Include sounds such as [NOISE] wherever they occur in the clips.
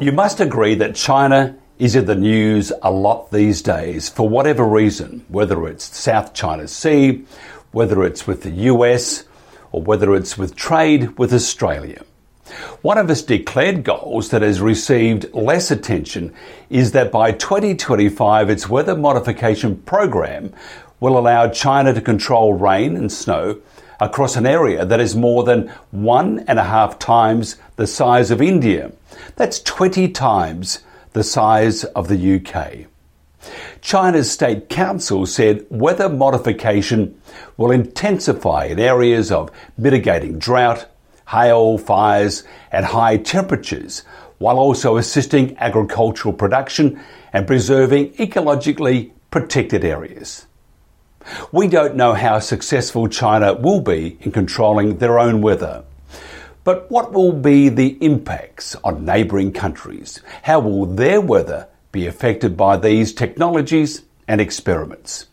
You must agree that China is in the news a lot these days for whatever reason, whether it's South China Sea, whether it's with the US, or whether it's with trade with Australia. One of its declared goals that has received less attention is that by 2025 its weather modification program will allow China to control rain and snow across an area that is more than one and a half times the size of India. That's 20 times the size of the UK. China's State Council said weather modification will intensify in areas of mitigating drought, hail, fires, and high temperatures, while also assisting agricultural production and preserving ecologically protected areas. We don't know how successful China will be in controlling their own weather. But what will be the impacts on neighbouring countries? How will their weather be affected by these technologies and experiments?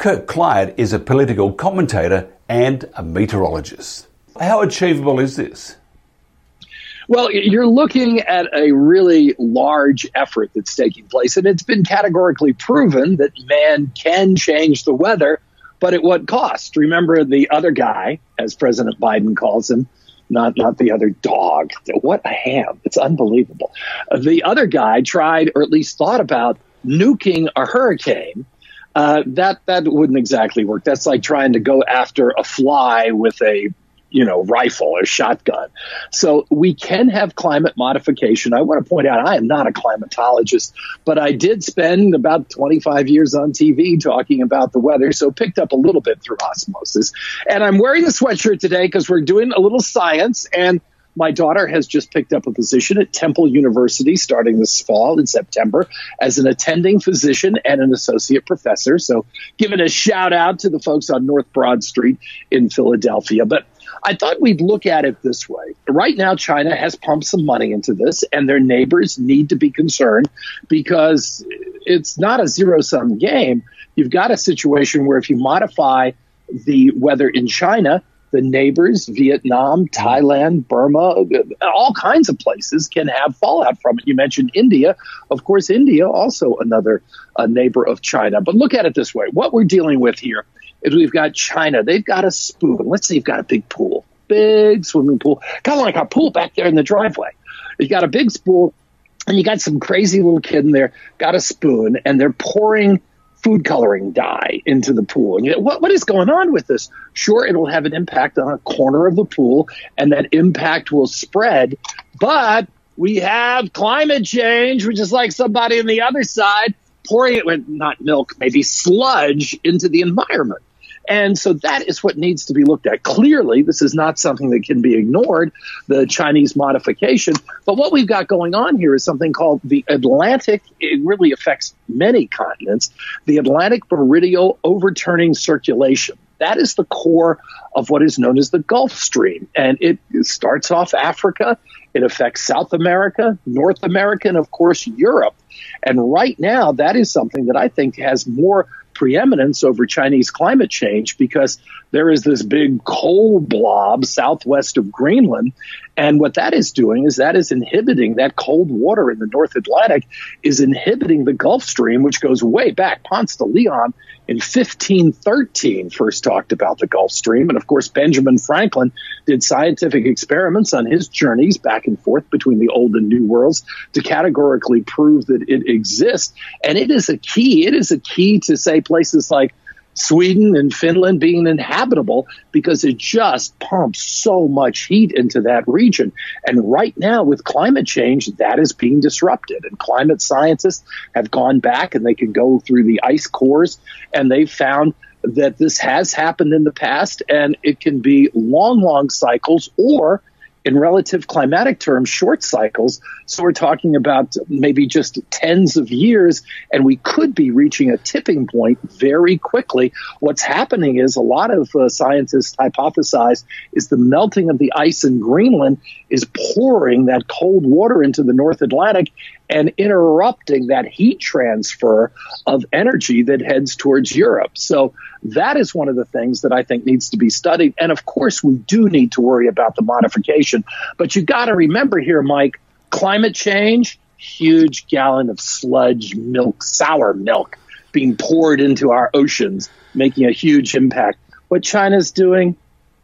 Kirk Clyatt is a political commentator and a meteorologist. How achievable is this? Well, you're looking at a really large effort that's taking place, and it's been categorically proven that man can change the weather, but at what cost? Remember the other guy, as President Biden calls him, not not the other dog. What a ham! It's unbelievable. The other guy tried, or at least thought about, nuking a hurricane. Uh, that that wouldn't exactly work. That's like trying to go after a fly with a you know, rifle or shotgun. So we can have climate modification. I want to point out I am not a climatologist, but I did spend about 25 years on TV talking about the weather, so picked up a little bit through osmosis. And I'm wearing the sweatshirt today because we're doing a little science and my daughter has just picked up a position at Temple University starting this fall in September as an attending physician and an associate professor. So, giving a shout out to the folks on North Broad Street in Philadelphia. But I thought we'd look at it this way. Right now, China has pumped some money into this, and their neighbors need to be concerned because it's not a zero sum game. You've got a situation where if you modify the weather in China, the neighbors, Vietnam, Thailand, Burma, all kinds of places can have fallout from it. You mentioned India. Of course, India, also another uh, neighbor of China. But look at it this way what we're dealing with here is we've got China. They've got a spoon. Let's say you've got a big pool, big swimming pool, kind of like our pool back there in the driveway. You got a big spool, and you got some crazy little kid in there, got a spoon, and they're pouring food coloring dye into the pool. And you know, what, what is going on with this? Sure, it'll have an impact on a corner of the pool, and that impact will spread. But we have climate change, which is like somebody on the other side pouring it with not milk, maybe sludge into the environment. And so that is what needs to be looked at. Clearly, this is not something that can be ignored, the Chinese modification. But what we've got going on here is something called the Atlantic. It really affects many continents. The Atlantic Meridional Overturning Circulation. That is the core of what is known as the Gulf Stream. And it starts off Africa. It affects South America, North America, and of course, Europe. And right now, that is something that I think has more preeminence over Chinese climate change because there is this big cold blob southwest of Greenland. And what that is doing is that is inhibiting that cold water in the North Atlantic is inhibiting the Gulf Stream, which goes way back. Ponce de Leon in 1513 first talked about the Gulf Stream. And of course, Benjamin Franklin did scientific experiments on his journeys back and forth between the old and new worlds to categorically prove that it exists. And it is a key. It is a key to say places like Sweden and Finland being inhabitable because it just pumps so much heat into that region. And right now, with climate change, that is being disrupted. And climate scientists have gone back and they can go through the ice cores and they found that this has happened in the past and it can be long, long cycles or in relative climatic terms, short cycles. So we're talking about maybe just tens of years, and we could be reaching a tipping point very quickly. What's happening is a lot of uh, scientists hypothesize is the melting of the ice in Greenland is pouring that cold water into the North Atlantic, and interrupting that heat transfer of energy that heads towards Europe. So that is one of the things that I think needs to be studied. And of course, we do need to worry about the modification. But you got to remember here, Mike, climate change, huge gallon of sludge milk, sour milk being poured into our oceans, making a huge impact. What China's doing,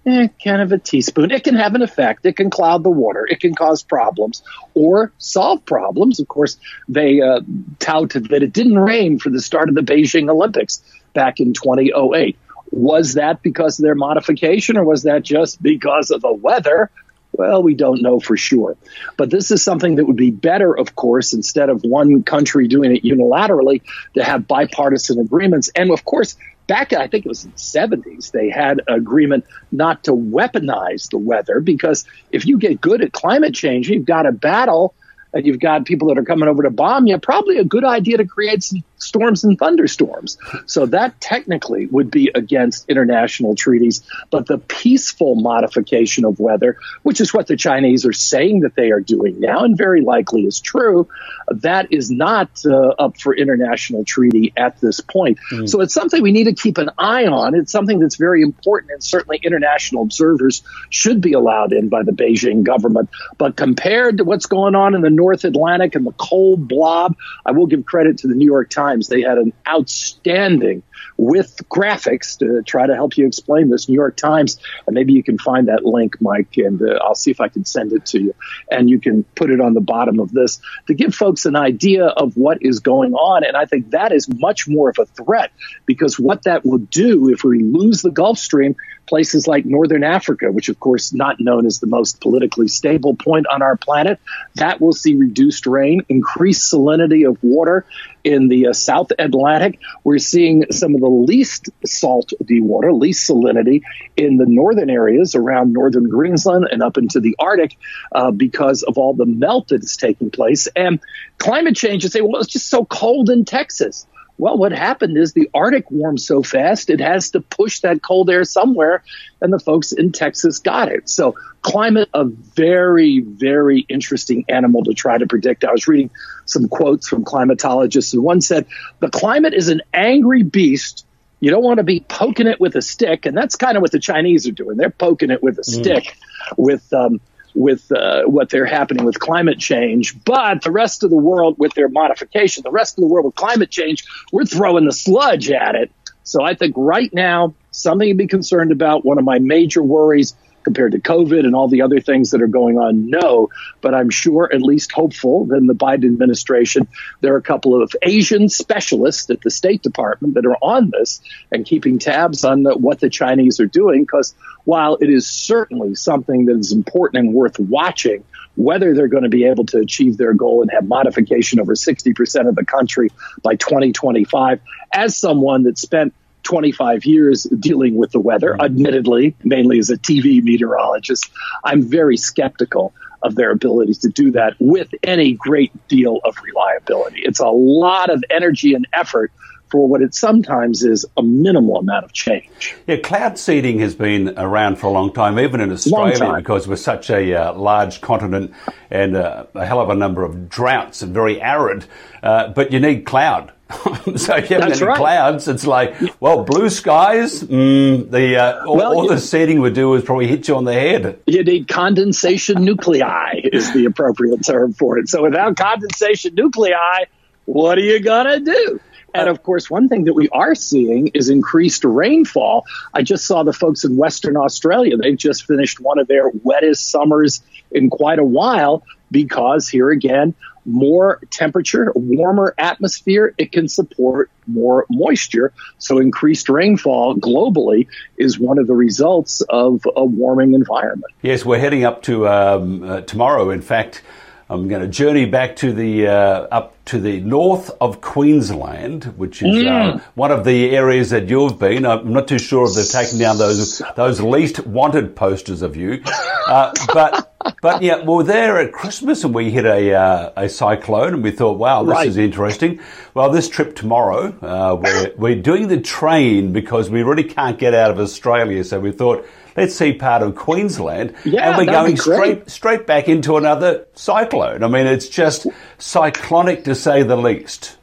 eh, kind of a teaspoon. It can have an effect. It can cloud the water. It can cause problems or solve problems. Of course, they uh, touted that it didn't rain for the start of the Beijing Olympics back in 2008. Was that because of their modification or was that just because of the weather? Well, we don't know for sure. But this is something that would be better, of course, instead of one country doing it unilaterally, to have bipartisan agreements. And of course, back, I think it was in the 70s, they had an agreement not to weaponize the weather because if you get good at climate change, you've got a battle and you've got people that are coming over to bomb you, probably a good idea to create some storms and thunderstorms. So that technically would be against international treaties. But the peaceful modification of weather, which is what the Chinese are saying that they are doing now, and very likely is true, that is not uh, up for international treaty at this point. Mm. So it's something we need to keep an eye on. It's something that's very important, and certainly international observers should be allowed in by the Beijing government. But compared to what's going on in the North Atlantic and the cold blob, I will give credit to the New York Times Times, they had an outstanding with graphics to try to help you explain this. New York Times, and maybe you can find that link, Mike, and uh, I'll see if I can send it to you. And you can put it on the bottom of this to give folks an idea of what is going on. And I think that is much more of a threat because what that will do if we lose the Gulf Stream, places like Northern Africa, which of course not known as the most politically stable point on our planet, that will see reduced rain, increased salinity of water in the uh, South Atlantic. We're seeing some of the least salty water, least salinity in the northern areas around northern Greenland and up into the Arctic uh, because of all the melt that is taking place. And climate change, you say, well, it's just so cold in Texas. Well, what happened is the Arctic warmed so fast, it has to push that cold air somewhere, and the folks in Texas got it. So, climate, a very, very interesting animal to try to predict. I was reading some quotes from climatologists, and one said, The climate is an angry beast. You don't want to be poking it with a stick, and that's kind of what the Chinese are doing. They're poking it with a mm. stick with um, with uh, what they're happening with climate change. But the rest of the world, with their modification, the rest of the world with climate change, we're throwing the sludge at it. So I think right now, something to be concerned about. One of my major worries compared to COVID and all the other things that are going on? No, but I'm sure, at least hopeful, that in the Biden administration, there are a couple of Asian specialists at the State Department that are on this and keeping tabs on the, what the Chinese are doing. Because while it is certainly something that is important and worth watching, whether they're going to be able to achieve their goal and have modification over 60% of the country by 2025, as someone that spent 25 years dealing with the weather, mm-hmm. admittedly, mainly as a TV meteorologist, I'm very skeptical of their ability to do that with any great deal of reliability. It's a lot of energy and effort for what it sometimes is a minimal amount of change. Yeah, cloud seeding has been around for a long time, even in Australia, because we're such a uh, large continent and uh, a hell of a number of droughts and very arid. Uh, but you need cloud [LAUGHS] so if you have any right. clouds, it's like, well, blue skies, mm, the, uh, all, well, all you, the seeding would do is probably hit you on the head. You need condensation nuclei is the appropriate term for it. So without condensation nuclei, what are you going to do? And of course, one thing that we are seeing is increased rainfall. I just saw the folks in Western Australia. They've just finished one of their wettest summers in quite a while because here again, more temperature, warmer atmosphere, it can support more moisture. So increased rainfall globally is one of the results of a warming environment. Yes, we're heading up to um, uh, tomorrow. In fact, I'm going to journey back to the uh, up to the north of Queensland, which is uh, mm. one of the areas that you've been. I'm not too sure if they've taken down those those least wanted posters of you, [LAUGHS] uh, but but yeah, we were there at Christmas and we hit a uh, a cyclone, and we thought, wow, this right. is interesting. Well, this trip tomorrow, uh, we're we're doing the train because we really can't get out of Australia, so we thought. Let's see part of Queensland, yeah, and we're going straight straight back into another cyclone. I mean, it's just cyclonic to say the least.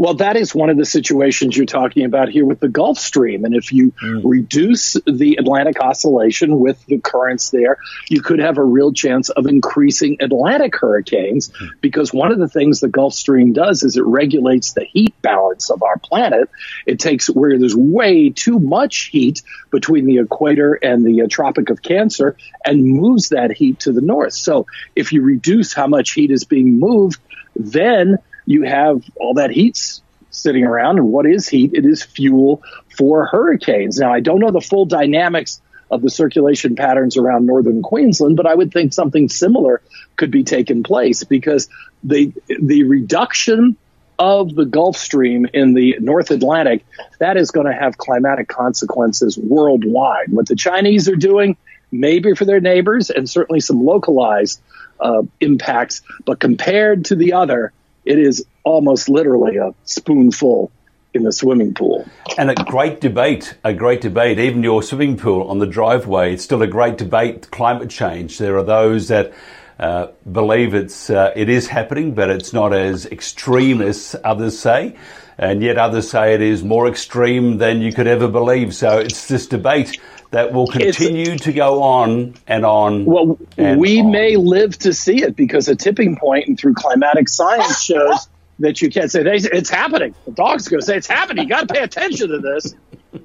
Well, that is one of the situations you're talking about here with the Gulf Stream. And if you mm. reduce the Atlantic oscillation with the currents there, you could have a real chance of increasing Atlantic hurricanes mm. because one of the things the Gulf Stream does is it regulates the heat balance of our planet. It takes where there's way too much heat between the equator and the uh, Tropic of Cancer and moves that heat to the north. So if you reduce how much heat is being moved, then you have all that heat sitting around. And what is heat? It is fuel for hurricanes. Now, I don't know the full dynamics of the circulation patterns around northern Queensland, but I would think something similar could be taking place because the the reduction of the Gulf Stream in the North Atlantic that is going to have climatic consequences worldwide. What the Chinese are doing, maybe for their neighbors, and certainly some localized uh, impacts, but compared to the other, it is almost literally a spoonful in the swimming pool. And a great debate, a great debate. Even your swimming pool on the driveway, it's still a great debate. Climate change. There are those that uh, believe it's uh, it is happening, but it's not as extreme as others say, and yet others say it is more extreme than you could ever believe. So it's this debate that will continue it's, to go on and on. Well, and we on. may live to see it because a tipping point and through climatic science [LAUGHS] shows that you can't say it's happening. The dog's going to say it's happening. You got to pay attention to this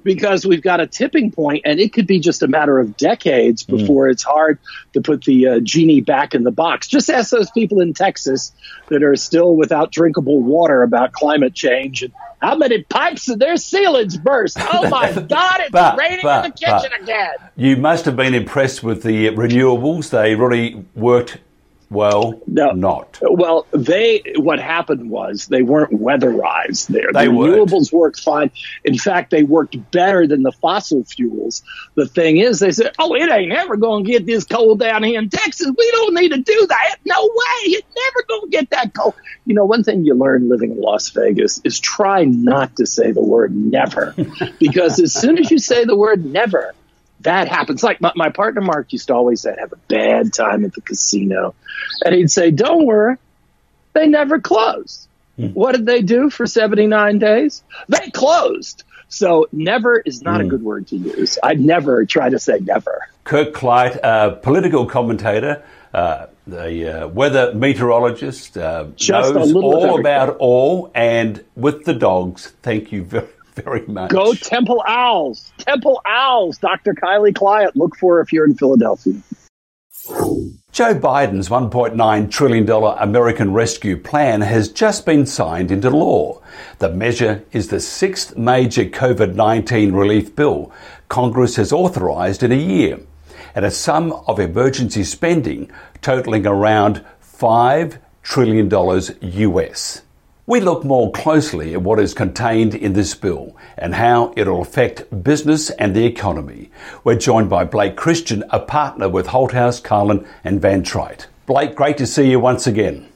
because we've got a tipping point, and it could be just a matter of decades hmm. before mm. it's hard to put the uh, genie back in the box. Just ask those people in Texas that are still without drinkable water about climate change and how many pipes in their ceilings burst. Oh my [LAUGHS] God, it's but, raining but, in the kitchen again. You must have been impressed with the renewables. They really worked well, no, not. Well, they what happened was they weren't weatherized there. They the renewables worked fine. In fact, they worked better than the fossil fuels. The thing is, they said, "Oh, it ain't ever going to get this cold down here in Texas. We don't need to do that. No way. It's never going to get that cold." You know, one thing you learn living in Las Vegas is try not to say the word never, [LAUGHS] because as soon as you say the word never, that happens. Like my, my partner Mark used to always say, have a bad time at the casino. And he'd say, don't worry, they never closed. Hmm. What did they do for 79 days? They closed. So never is not a hmm. good word to use. I'd never try to say never. Kirk Clyatt, uh, political commentator, uh, the uh, weather meteorologist, uh, knows all about all, and with the dogs. Thank you very very much. Go Temple Owls. Temple Owls. Dr. Kylie Clyatt. Look for if you're in Philadelphia. Joe Biden's $1.9 trillion American Rescue Plan has just been signed into law. The measure is the sixth major COVID 19 relief bill Congress has authorized in a year, and a sum of emergency spending totaling around $5 trillion US. We look more closely at what is contained in this bill and how it'll affect business and the economy. We're joined by Blake Christian, a partner with Holthouse, Carlin and Van Trigt. Blake, great to see you once again.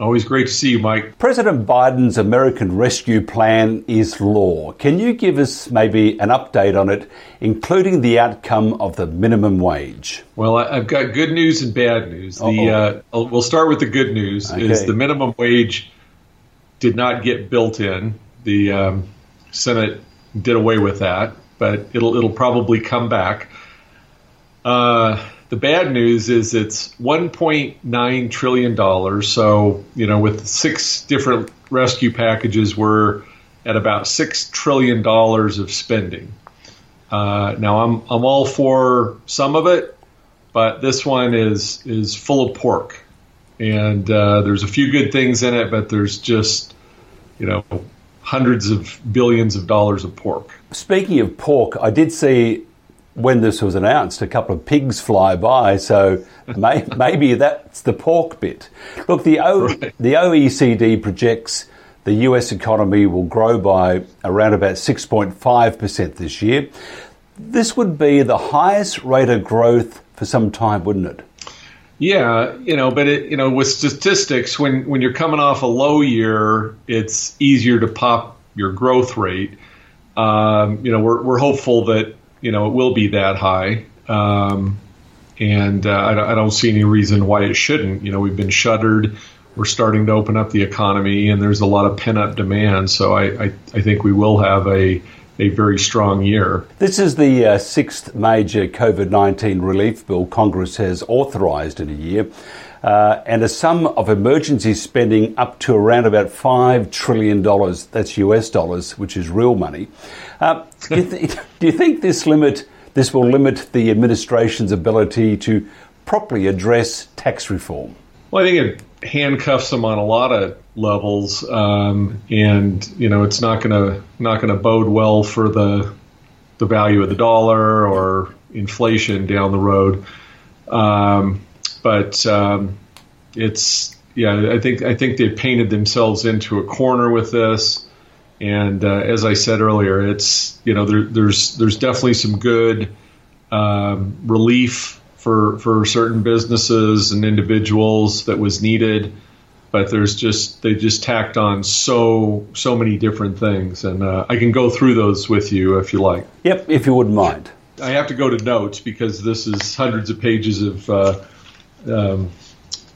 Always great to see you, Mike. President Biden's American Rescue Plan is law. Can you give us maybe an update on it, including the outcome of the minimum wage? Well, I've got good news and bad news. The, uh, we'll start with the good news. Okay. Is the minimum wage did not get built in. The um, Senate did away with that, but it'll it'll probably come back. Uh, the bad news is it's 1.9 trillion dollars. So you know, with six different rescue packages, we're at about six trillion dollars of spending. Uh, now I'm I'm all for some of it, but this one is is full of pork, and uh, there's a few good things in it, but there's just you know, hundreds of billions of dollars of pork. Speaking of pork, I did see when this was announced a couple of pigs fly by, so may, [LAUGHS] maybe that's the pork bit. Look, the, o, right. the OECD projects the US economy will grow by around about 6.5% this year. This would be the highest rate of growth for some time, wouldn't it? Yeah, you know, but it, you know, with statistics, when when you're coming off a low year, it's easier to pop your growth rate. Um, you know, we're we're hopeful that you know it will be that high, um, and uh, I, I don't see any reason why it shouldn't. You know, we've been shuttered. We're starting to open up the economy, and there's a lot of pent up demand. So I, I, I think we will have a a very strong year. This is the uh, sixth major COVID 19 relief bill Congress has authorised in a year. Uh, and a sum of emergency spending up to around about $5 trillion. That's US dollars, which is real money. Uh, do, you th- [LAUGHS] do you think this limit, this will limit the administration's ability to properly address tax reform? Well, I think it handcuffs them on a lot of levels, um, and you know it's not going to not to bode well for the the value of the dollar or inflation down the road. Um, but um, it's yeah, I think I think they painted themselves into a corner with this. And uh, as I said earlier, it's you know there, there's there's definitely some good um, relief for for certain businesses and individuals that was needed but there's just they just tacked on so so many different things. And uh, i can go through those with you if you like. Yep if you wouldn't mind. I have to go to notes because this is hundreds of pages of uh, um,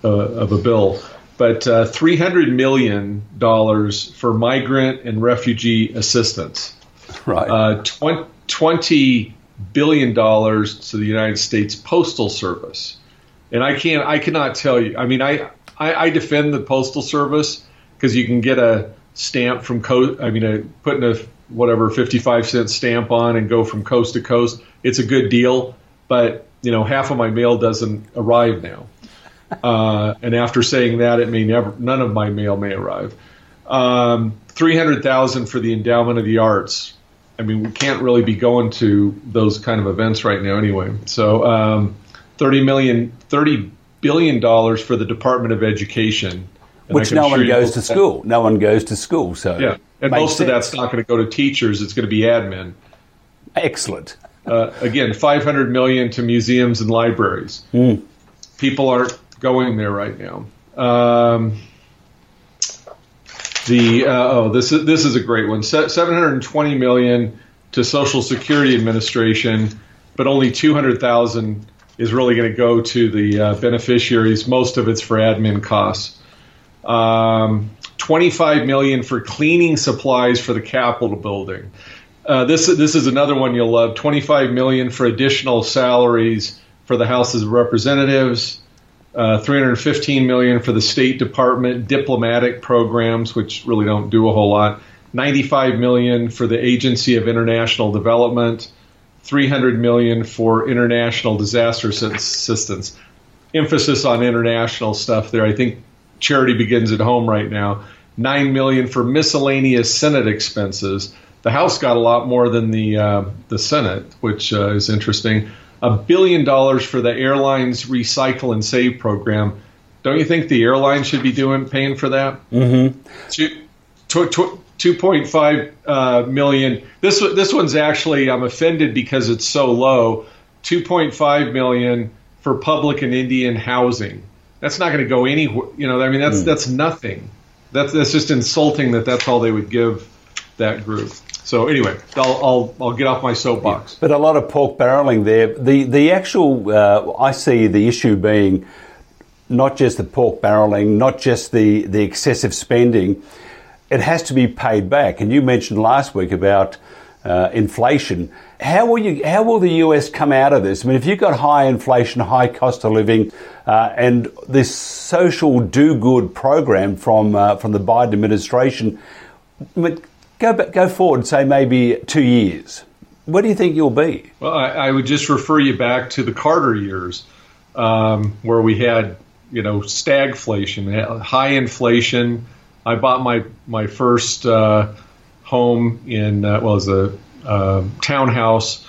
uh, of a bill. But uh, 300 million dollars for migrant and refugee assistance. Right. Uh, 20, 20 billion dollars to the United States Postal Service. And I can't, I cannot tell you. I mean, I, I, I defend the Postal Service because you can get a stamp from coast. I mean, a, putting a whatever 55 cent stamp on and go from coast to coast. It's a good deal, but you know, half of my mail doesn't arrive now. Uh, and after saying that, it may never, none of my mail may arrive. Um, 300,000 for the endowment of the arts I mean, we can't really be going to those kind of events right now anyway. So, um, 30 million, 30 billion dollars for the Department of Education. Which no one goes to school. No one goes to school. So yeah, and most sense. of that's not going to go to teachers. It's going to be admin. Excellent. Uh, again, 500 million to museums and libraries. Mm. People aren't going there right now. Um, the uh, oh, this is this is a great one. Seven hundred twenty million to Social Security Administration, but only two hundred thousand is really going to go to the uh, beneficiaries. Most of it's for admin costs. Um, 25 million for cleaning supplies for the Capitol building. Uh, this this is another one you'll love. 25 million for additional salaries for the House of Representatives uh, 315 million for the State Department diplomatic programs, which really don't do a whole lot. 95 million for the Agency of International Development. 300 million for international disaster assistance. Emphasis on international stuff there. I think charity begins at home right now. 9 million for miscellaneous Senate expenses. The House got a lot more than the uh, the Senate, which uh, is interesting a billion dollars for the airlines recycle and save program. Don't you think the airlines should be doing paying for that? Mm-hmm. Two, two, two, 2.5 uh, million. This this one's actually I'm offended because it's so low. 2.5 million for public and Indian housing. That's not going to go anywhere. You know, I mean that's mm. that's nothing. That's that's just insulting that that's all they would give that group. So anyway, I'll, I'll, I'll get off my soapbox. Yeah, but a lot of pork barreling there. The the actual uh, I see the issue being not just the pork barreling, not just the the excessive spending. It has to be paid back. And you mentioned last week about uh, inflation. How will you? How will the US come out of this? I mean, if you've got high inflation, high cost of living, uh, and this social do-good program from uh, from the Biden administration, mean, Go back, go forward, say maybe two years. Where do you think you'll be? Well, I, I would just refer you back to the Carter years, um, where we had, you know, stagflation, high inflation. I bought my my first uh, home in uh, well, was a uh, townhouse,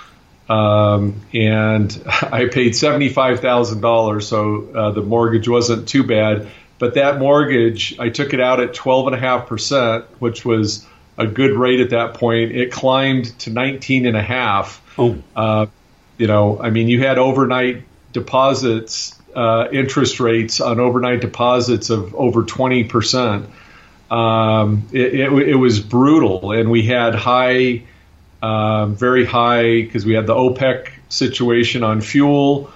um, and [LAUGHS] I paid seventy five thousand dollars, so uh, the mortgage wasn't too bad. But that mortgage, I took it out at twelve and a half percent, which was a good rate at that point. It climbed to 19 and a half. Oh. Uh, you know, I mean, you had overnight deposits, uh, interest rates on overnight deposits of over 20%. Um, it, it, it, was brutal. And we had high, uh, very high, because we had the OPEC situation on fuel.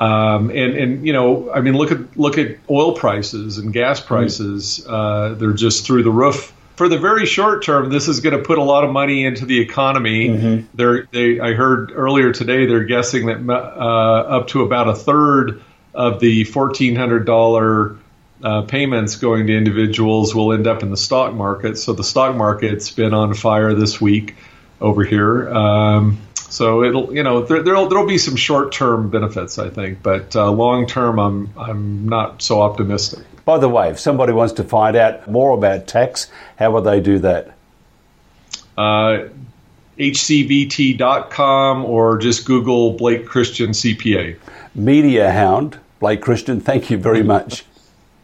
Um, and and you know, I mean, look at look at oil prices and gas prices. Uh, they're just through the roof. For the very short term, this is going to put a lot of money into the economy. Mm-hmm. They're, they, I heard earlier today, they're guessing that uh, up to about a third of the fourteen hundred dollar uh, payments going to individuals will end up in the stock market. So the stock market's been on fire this week over here. Um, so it'll, you know, there, will there'll be some short term benefits, I think, but uh, long term, I'm I'm not so optimistic. By the way, if somebody wants to find out more about tax, how would they do that? Uh, HCVT.com or just Google Blake Christian CPA. Media Hound, Blake Christian, thank you very much.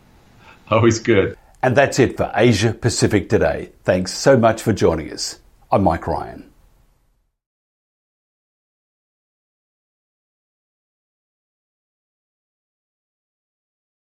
[LAUGHS] Always good. And that's it for Asia Pacific today. Thanks so much for joining us. I'm Mike Ryan.